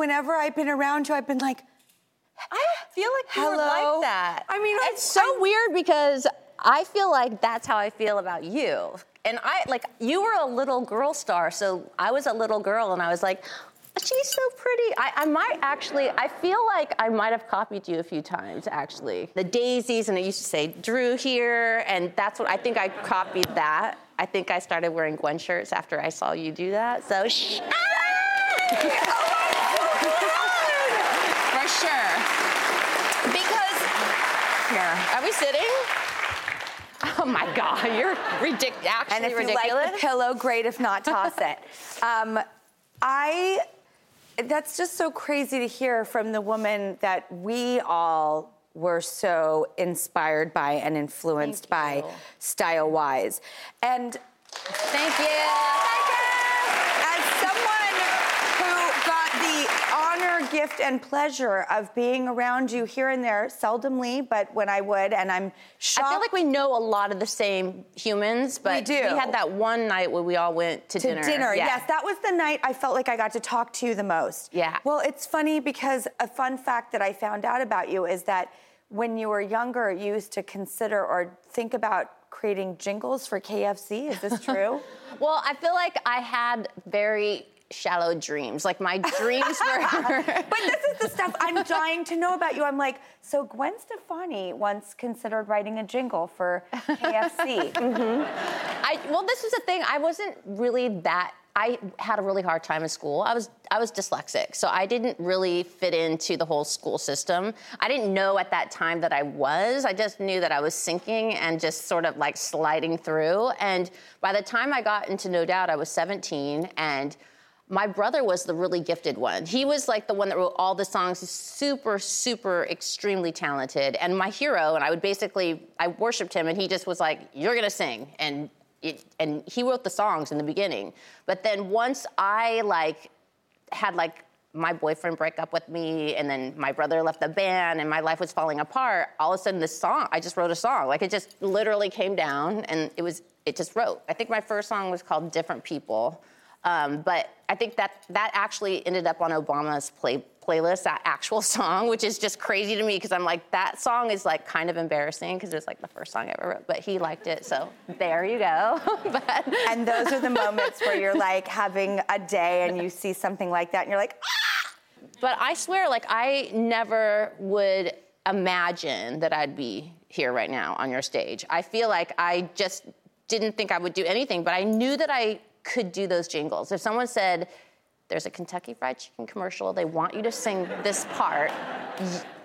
Whenever I've been around you, I've been like, I feel like you were like that. I mean, it's I- so I- weird because I feel like that's how I feel about you. And I like you were a little girl star, so I was a little girl, and I was like, she's so pretty. I, I might actually, I feel like I might have copied you a few times actually. The daisies, and it used to say Drew here, and that's what I think I copied that. I think I started wearing Gwen shirts after I saw you do that. So, sh- for oh, sure. Because we sitting? Oh my God, you're ridiculous. Actually and if ridiculous. you like the pillow, great. If not, toss it. Um, I. That's just so crazy to hear from the woman that we all were so inspired by and influenced by, style wise. And Thank you. As someone who got the honor, gift, and pleasure of being around you here and there, seldomly, but when I would, and I'm shocked. I feel like we know a lot of the same humans, but we, do. We had that one night where we all went to, to dinner. dinner. Yeah. Yes, that was the night I felt like I got to talk to you the most. Yeah. Well, it's funny because a fun fact that I found out about you is that when you were younger, you used to consider or think about creating jingles for KFC. Is this true? Well, I feel like I had very shallow dreams. Like my dreams were. But this is the stuff I'm dying to know about you. I'm like, so Gwen Stefani once considered writing a jingle for KFC. Mm-hmm. I well, this was the thing. I wasn't really that. I had a really hard time in school. I was I was dyslexic, so I didn't really fit into the whole school system. I didn't know at that time that I was. I just knew that I was sinking and just sort of like sliding through. And by the time I got into No Doubt, I was 17 and my brother was the really gifted one. He was like the one that wrote all the songs. He's super, super, extremely talented, and my hero. And I would basically, I worshipped him, and he just was like, "You're gonna sing," and it, and he wrote the songs in the beginning. But then once I like had like my boyfriend break up with me, and then my brother left the band, and my life was falling apart. All of a sudden, this song, I just wrote a song. Like it just literally came down, and it was, it just wrote. I think my first song was called "Different People." Um, but I think that that actually ended up on Obama's play, playlist, that actual song, which is just crazy to me because I'm like, that song is like kind of embarrassing because it's like the first song I ever wrote, but he liked it, so there you go. but, and those are the moments where you're like having a day and you see something like that and you're like, ah! but I swear, like, I never would imagine that I'd be here right now on your stage. I feel like I just didn't think I would do anything, but I knew that I could do those jingles. If someone said, there's a Kentucky Fried Chicken commercial, they want you to sing this part,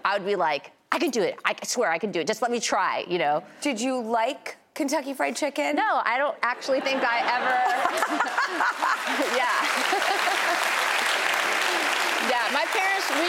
I would be like, I can do it. I swear I can do it. Just let me try, you know? Did you like Kentucky Fried Chicken? No, I don't actually think I ever. yeah. my parents, we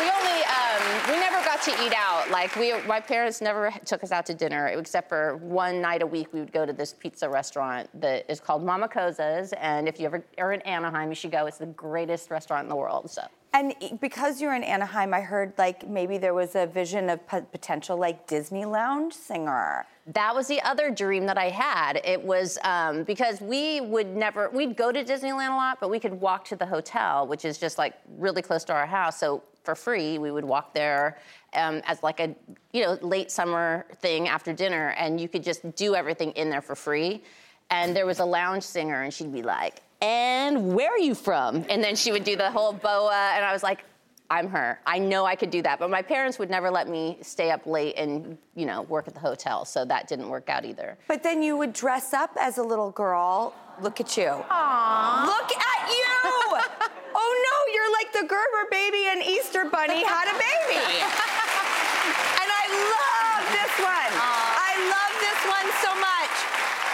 we only um, we never got to eat out. Like we, my parents never took us out to dinner, except for one night a week. We would go to this pizza restaurant that is called Mama Cozza's, and if you ever are in Anaheim, you should go. It's the greatest restaurant in the world. So. And because you're in Anaheim, I heard like maybe there was a vision of p- potential like Disney lounge singer. That was the other dream that I had. It was um, because we would never, we'd go to Disneyland a lot, but we could walk to the hotel, which is just like really close to our house. So for free, we would walk there um, as like a, you know, late summer thing after dinner, and you could just do everything in there for free. And there was a lounge singer, and she'd be like, and where are you from? And then she would do the whole boa, and I was like, I'm her. I know I could do that. But my parents would never let me stay up late and, you know, work at the hotel, so that didn't work out either. But then you would dress up as a little girl. Look at you. Aww. Look at you! oh no, you're like the Gerber baby and Easter Bunny had a baby. and I love this one. Aww. I love this one so much.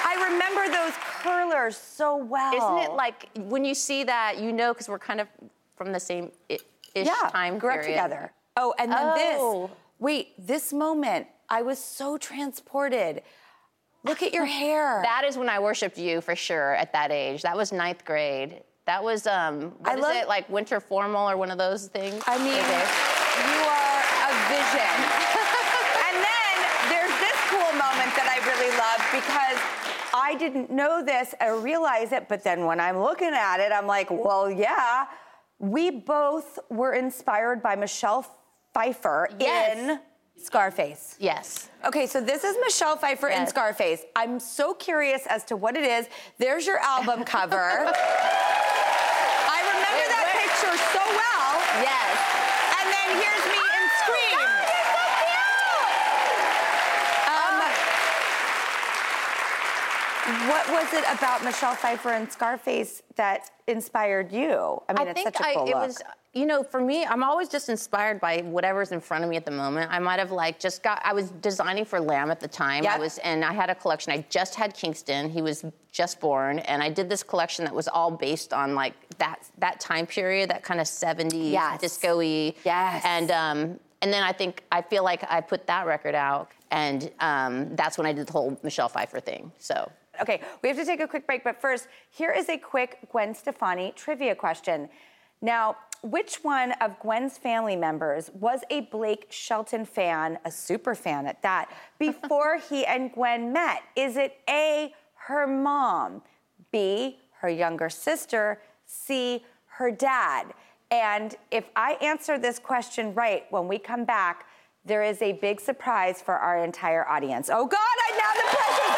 I remember those curlers so well. Isn't it like when you see that, you know, because we're kind of from the same ish yeah, time grew up together. Oh, and then Oh. this. Wait, this moment, I was so transported. Look at your hair. That is when I worshipped you for sure at that age. That was ninth grade. That was um what I is love- it like winter formal or one of those things? I mean, you are a vision. and then there's this cool moment that I really love because I didn't know this or realize it, but then when I'm looking at it, I'm like, well, yeah. We both were inspired by Michelle Pfeiffer Yes. in Scarface. yes. Okay, so this is Michelle Pfeiffer in Scarface. I'm so curious as to what it is. There's your album cover. I remember that picture so well. Yes. And then here's me in Scream. Um, what was it about Michelle Pfeiffer and Scarface that inspired you? I mean, it's think such a I, cool it look. was, you know, for me, I'm always just inspired by whatever's in front of me at the moment. I might have like just got, I was designing for Lamb at the time. I was, and I had a collection. I just had Kingston. He was just born, and I did this collection that was all based on like that that time period, that kind of 70s Yes. disco-y. Yes. And um, and then I think I feel like I put that record out, and um, that's when I did the whole Michelle Pfeiffer thing. So. Okay, we have to take a quick break, but first, here is a quick Gwen Stefani trivia question. Now, which one of Gwen's family members was a Blake Shelton fan, a super fan at that, before he and Gwen met? Is it A, her mom, B, her younger sister, C, her dad? And if I answer this question right when we come back, there is a big surprise for our entire audience. Oh God, I now the pressure's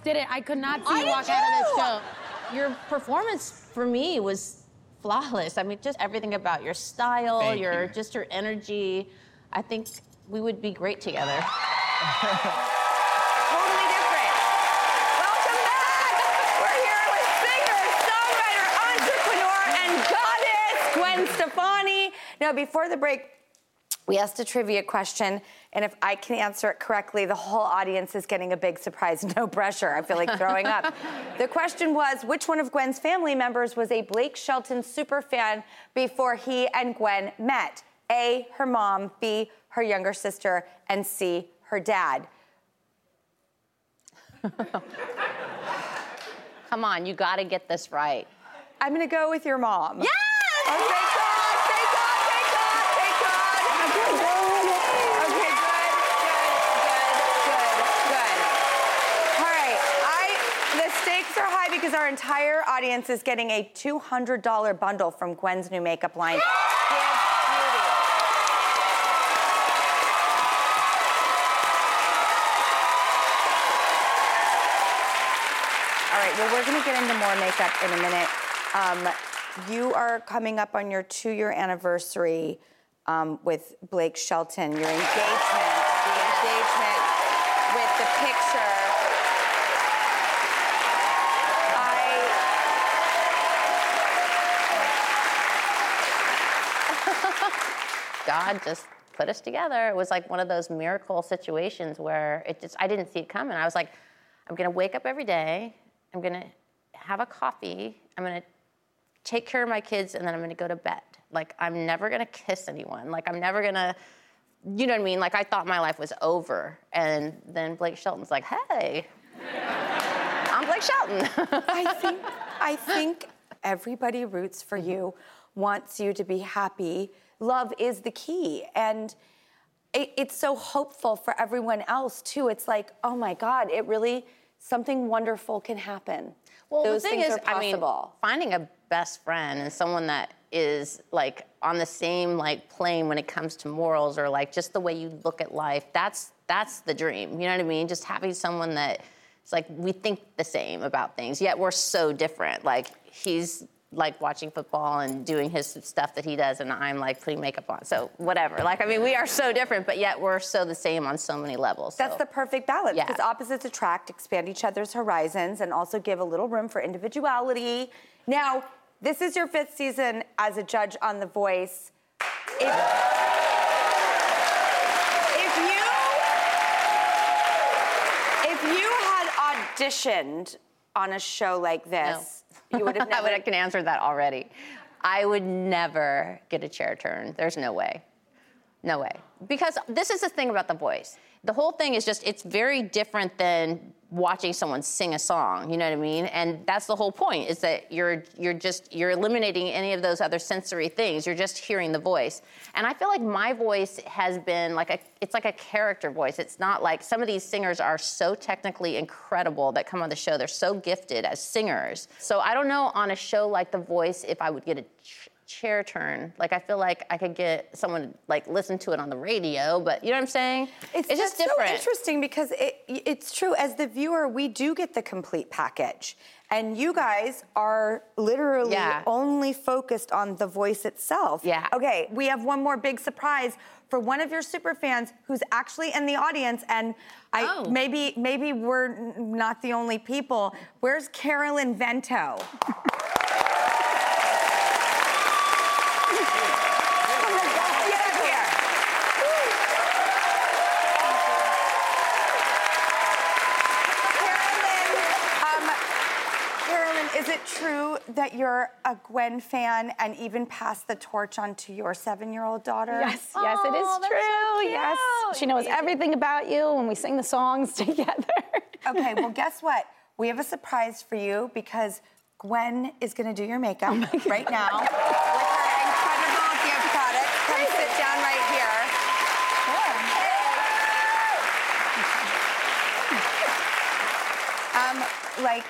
I did it. I could not see I you did walk out of this show. your performance for me was flawless. I mean, just everything about your style, Thank your you. just your energy. I think we would be great together. Totally different. Welcome back. We're here with singer, songwriter, entrepreneur, and goddess Gwen Stefani. No, before the break, we asked a trivia question, and if I can answer it correctly, the whole audience is getting a big surprise. No pressure. I feel like throwing up. the question was which one of Gwen's family members was a Blake Shelton super fan before he and Gwen met? A, her mom, B, her younger sister, and C, her dad. Come on, you got to get this right. I'm gonna go with your mom. Yes! Oh, thank God, thank God, thank God, thank God. Okay, good, good, good, good, good. All right, I, the stakes are high because our entire audience is getting a $200 bundle from Gwen's new makeup line. All right, well, we're gonna get into more makeup in a minute. Um, you are coming up on your two year anniversary um, with Blake Shelton, your engagement, the engagement with the picture. I, God just put us together. It was like one of those miracle situations where it just I didn't see it coming. I was like, I'm gonna wake up every day. I'm gonna have a coffee. I'm gonna take care of my kids, and then I'm gonna go to bed. Like I'm never gonna kiss anyone. Like I'm never gonna, you know what I mean? Like I thought my life was over, and then Blake Shelton's like, Hey, I'm Blake Shelton. I think I think everybody roots for you, wants you to be happy. Love is the key, and it, it's so hopeful for everyone else too. It's like, oh my God, it really something wonderful can happen. Well, Those the thing is, I mean, finding a best friend and someone that is like on the same like plane when it comes to morals or like just the way you look at life. That's that's the dream. You know what I mean? Just having someone that it's like we think the same about things, yet we're so different. Like he's like watching football and doing his stuff that he does, and I'm like putting makeup on. So whatever. Like I mean, we are so different, but yet we're so the same on so many levels. That's so. the perfect balance Yeah. because opposites attract, expand each other's horizons, and also give a little room for individuality. Now, this is your fifth season as a judge on The Voice. If, if if you had auditioned on a show like this, you would have I never. would I can answer that already. I would never get a chair turn. There's no way. No way. Because this is the thing about The Voice. The whole thing is just, it's very different than watching someone sing a song, you know what I mean? And that's the whole point, is that you're you're just you're eliminating any of those other sensory things. You're just hearing the voice. And I feel like my voice has been like a it's like a character voice. It's not like some of these singers are so technically incredible that come on the show. They're so gifted as singers. So I don't know on a show like The Voice if I would get a chair turn. Like I feel like I could get someone to like listen to it on the radio, but you know what I'm saying? It's, just different. so interesting because it, it's true. As the viewer, we do get the complete package, and you guys are literally Yeah. only focused on the voice itself. Yeah. Okay, we have one more big surprise for one of your super fans who's actually in the audience, and I Oh. maybe maybe we're not the only people. Where's Carolyn Vento? Get up here. Carolyn, um, Carolyn, is it true that you're a Gwen fan and even passed the torch on to your seven-year-old daughter? Yes, yes, it Oh, is that's true. so yes, she knows everything about you when we sing the songs together. Okay, well, guess what? We have a surprise for you because Gwen is going to do your makeup right now with her incredible gift product. Come sit down right here. Um, like,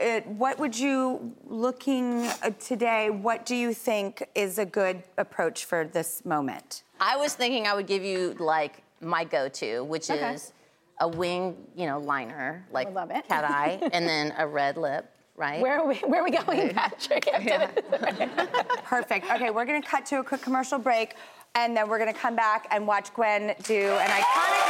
uh, what would you, looking uh, today, what do you think is a good approach for this moment? I was thinking I would give you like my go-to, which Okay. is a wing, you know, liner, like it. cat eye, and then a red lip, right? Where are we, where are we going, Patrick? Perfect. Okay, we're gonna cut to a quick commercial break, and then we're gonna come back and watch Gwen do an iconic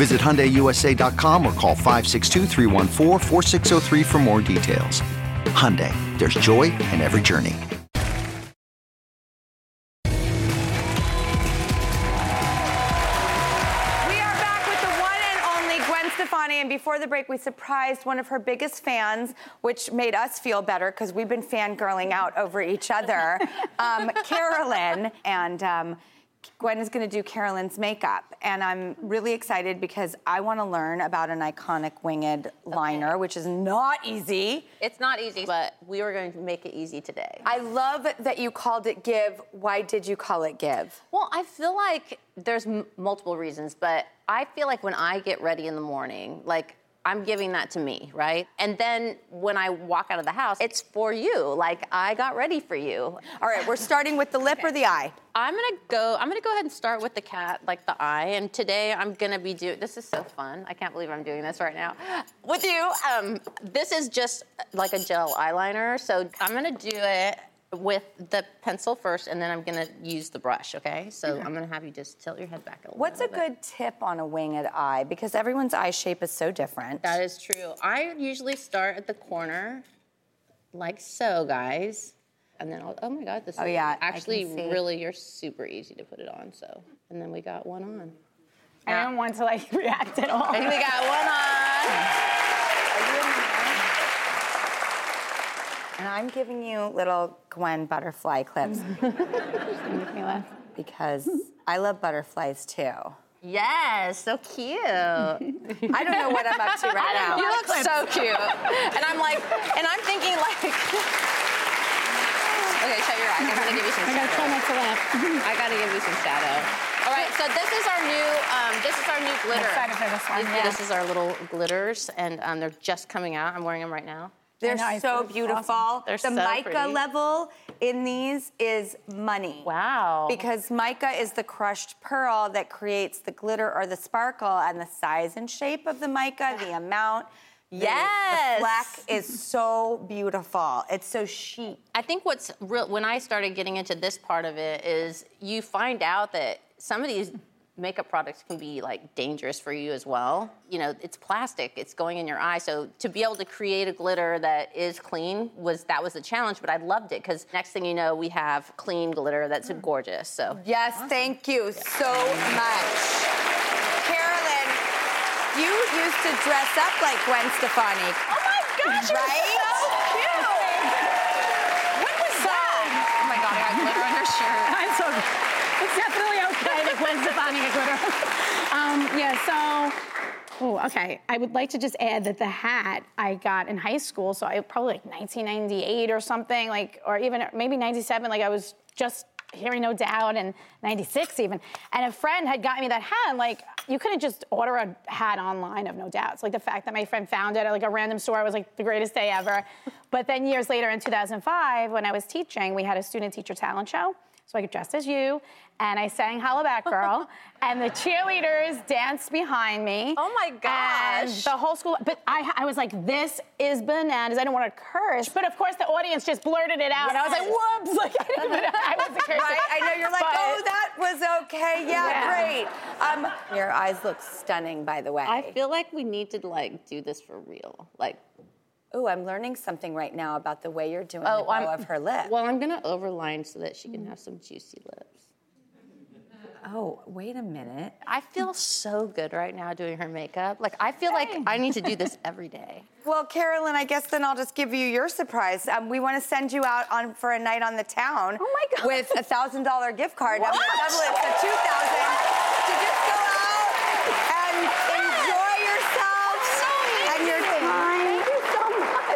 Visit HyundaiUSA.com or call 562 for more details. Hyundai, there's joy in every journey. We are back with the one and only Gwen Stefani, and before the break, we surprised one of her biggest fans, which made us feel better because we've been fangirling out over each other, um, Carolyn. And um, Gwen is going to do Carolyn's makeup, and I'm really excited because I want to learn about an iconic winged liner, which is not easy. It's not easy, but we were going to make it easy today. I love that you called it Give. Why did you call it Give? Well, I feel like there's m- multiple reasons, but I feel like when I get ready in the morning, like I'm giving that to me, right? And then when I walk out of the house, it's for you. Like I got ready for you. All right, we're starting with the lip or the eye? I'm gonna go. I'm gonna go ahead and start with the cat, like the eye. And today I'm gonna be doing. This is so fun. I can't believe I'm doing this right now with you. Um, this is just like a gel eyeliner. So I'm gonna do it with the pencil first, and then I'm gonna use the brush. Okay. So I'm gonna have you just tilt your head back a little. What's a bit. good tip on a winged eye? Because everyone's eye shape is so different. That is true. I usually start at the corner, like so, guys. And then I'll, oh my God, this Oh, is yeah, actually really, you're super easy to put it on. So, and then we got one on. I don't want to like react at all. And we got one on. And I'm giving you little Gwen butterfly clips Make me laugh. because I love butterflies too. Yes, so cute. I don't know what I'm up to right now. You look so cute. And I'm like, and I'm thinking like, okay, shut your eyes. I'm gonna give you some I gotta try shadow. not to laugh. I gotta give you some shadow. All right, so this is our new, um, this is our new glitter. excited for this one, These- yeah. This is our little glitters, and um, they're just coming out. I'm wearing them right now. They're know, so beautiful. awesome. They're the so mica pretty. level in these is money. Wow. Because mica is the crushed pearl that creates the glitter or the sparkle, and the size and shape of the mica, the amount. the- Yes. The fleck is so beautiful. It's so chic. I think what's real when I started getting into this part of it is you find out that some of these makeup products can be like dangerous for you as well. You know, it's plastic, it's going in your eye. So to be able to create a glitter that is clean was that was the challenge, but I loved it because next thing you know, we have clean glitter that's hmm. gorgeous. So Yes, thank you so much. Carolyn, you used to dress up like Gwen Stefani. Oh my gosh, you're Right? so cute. When was that? Oh my god, I got glitter on her shirt. I'm so it's definitely okay that Gwen Stefani a glitter. um, yeah, so Oh, okay. I would like to just add that the hat I got in high school, so I probably like 1998 or something, like, or even maybe 97. Like I was just hearing No Doubt and 96 even, and a friend had gotten me that hat. And like, you couldn't just order a hat online of No Doubt. It's like the fact that my friend found it at like a random store was like the greatest day ever. but then years later, in 2005, when I was teaching, we had a student-teacher talent show. So I dressed as you, and I sang Hollaback Girl, and the cheerleaders danced behind me. Oh my And gosh. the whole school, but I, I was like, this is bananas. I don't want to curse, but of course the audience just blurted it out. And I was like, whoops, like I, didn't even, I wasn't cursing. Right? I know you're like, But- oh, that was okay. Yeah, Yeah. great. Um, your eyes look stunning, by the way. I feel like we need to like do this for real. Like Ooh, I'm learning something right now about the way you're doing Oh, the bow I'm- of her lip. Well, I'm gonna overline so that she can have some juicy lips. Oh, wait a minute. I feel so good right now doing her makeup. Like I feel like I need to do this every day. Well, Carolyn, I guess then I'll just give you your surprise. Um, we want to send you out on for a night on the town. Oh my God. With a thousand dollar gift card. I'm What? gonna double it to two thousand to just go out and enjoy yourself and your time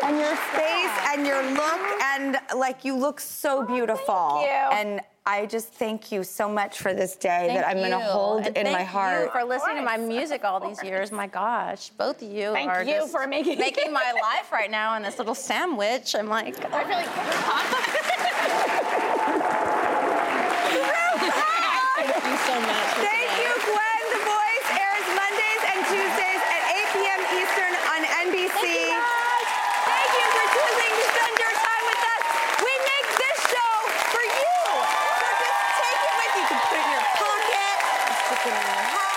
and your space and your look and like you look so oh, beautiful. you. And I just thank you so much for this day that I'm gonna you. hold And in thank my heart. You for listening to my music all these years. My gosh, both of you Thank are you just for making- making my life right now in this little sandwich. I'm like, I feel like thank you so much. Thank today. you, Gwen. The Voice airs Mondays and Tuesdays at 8 p.m. Eastern on NBC. Thank you for choosing to spend your time with us. We make this show for you. So just take it with you. You can put it in your pocket, stick it in your hat.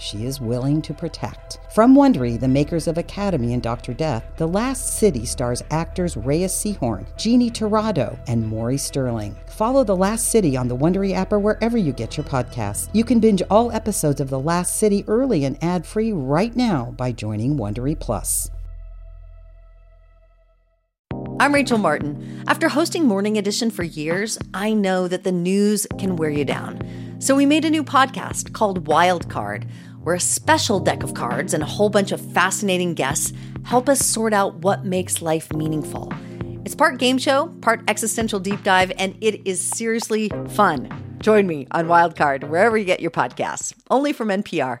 she is willing to protect. From Wondery, the makers of Academy and Dr. Death, The Last City stars actors Reyes Sehorn, Jeannie Torrado, and Maury Sterling. Follow The Last City on the Wondery app or wherever you get your podcasts. You can binge all episodes of The Last City early and ad-free right now by joining Wondery Plus. I'm Rachel Martin. After hosting Morning Edition for years, I know that the news can wear you down. So we made a new podcast called Wild Card, where a special deck of cards and a whole bunch of fascinating guests help us sort out what makes life meaningful. It's part game show, part existential deep dive, and it is seriously fun. Join me on Wild Card, wherever you get your podcasts, only from NPR.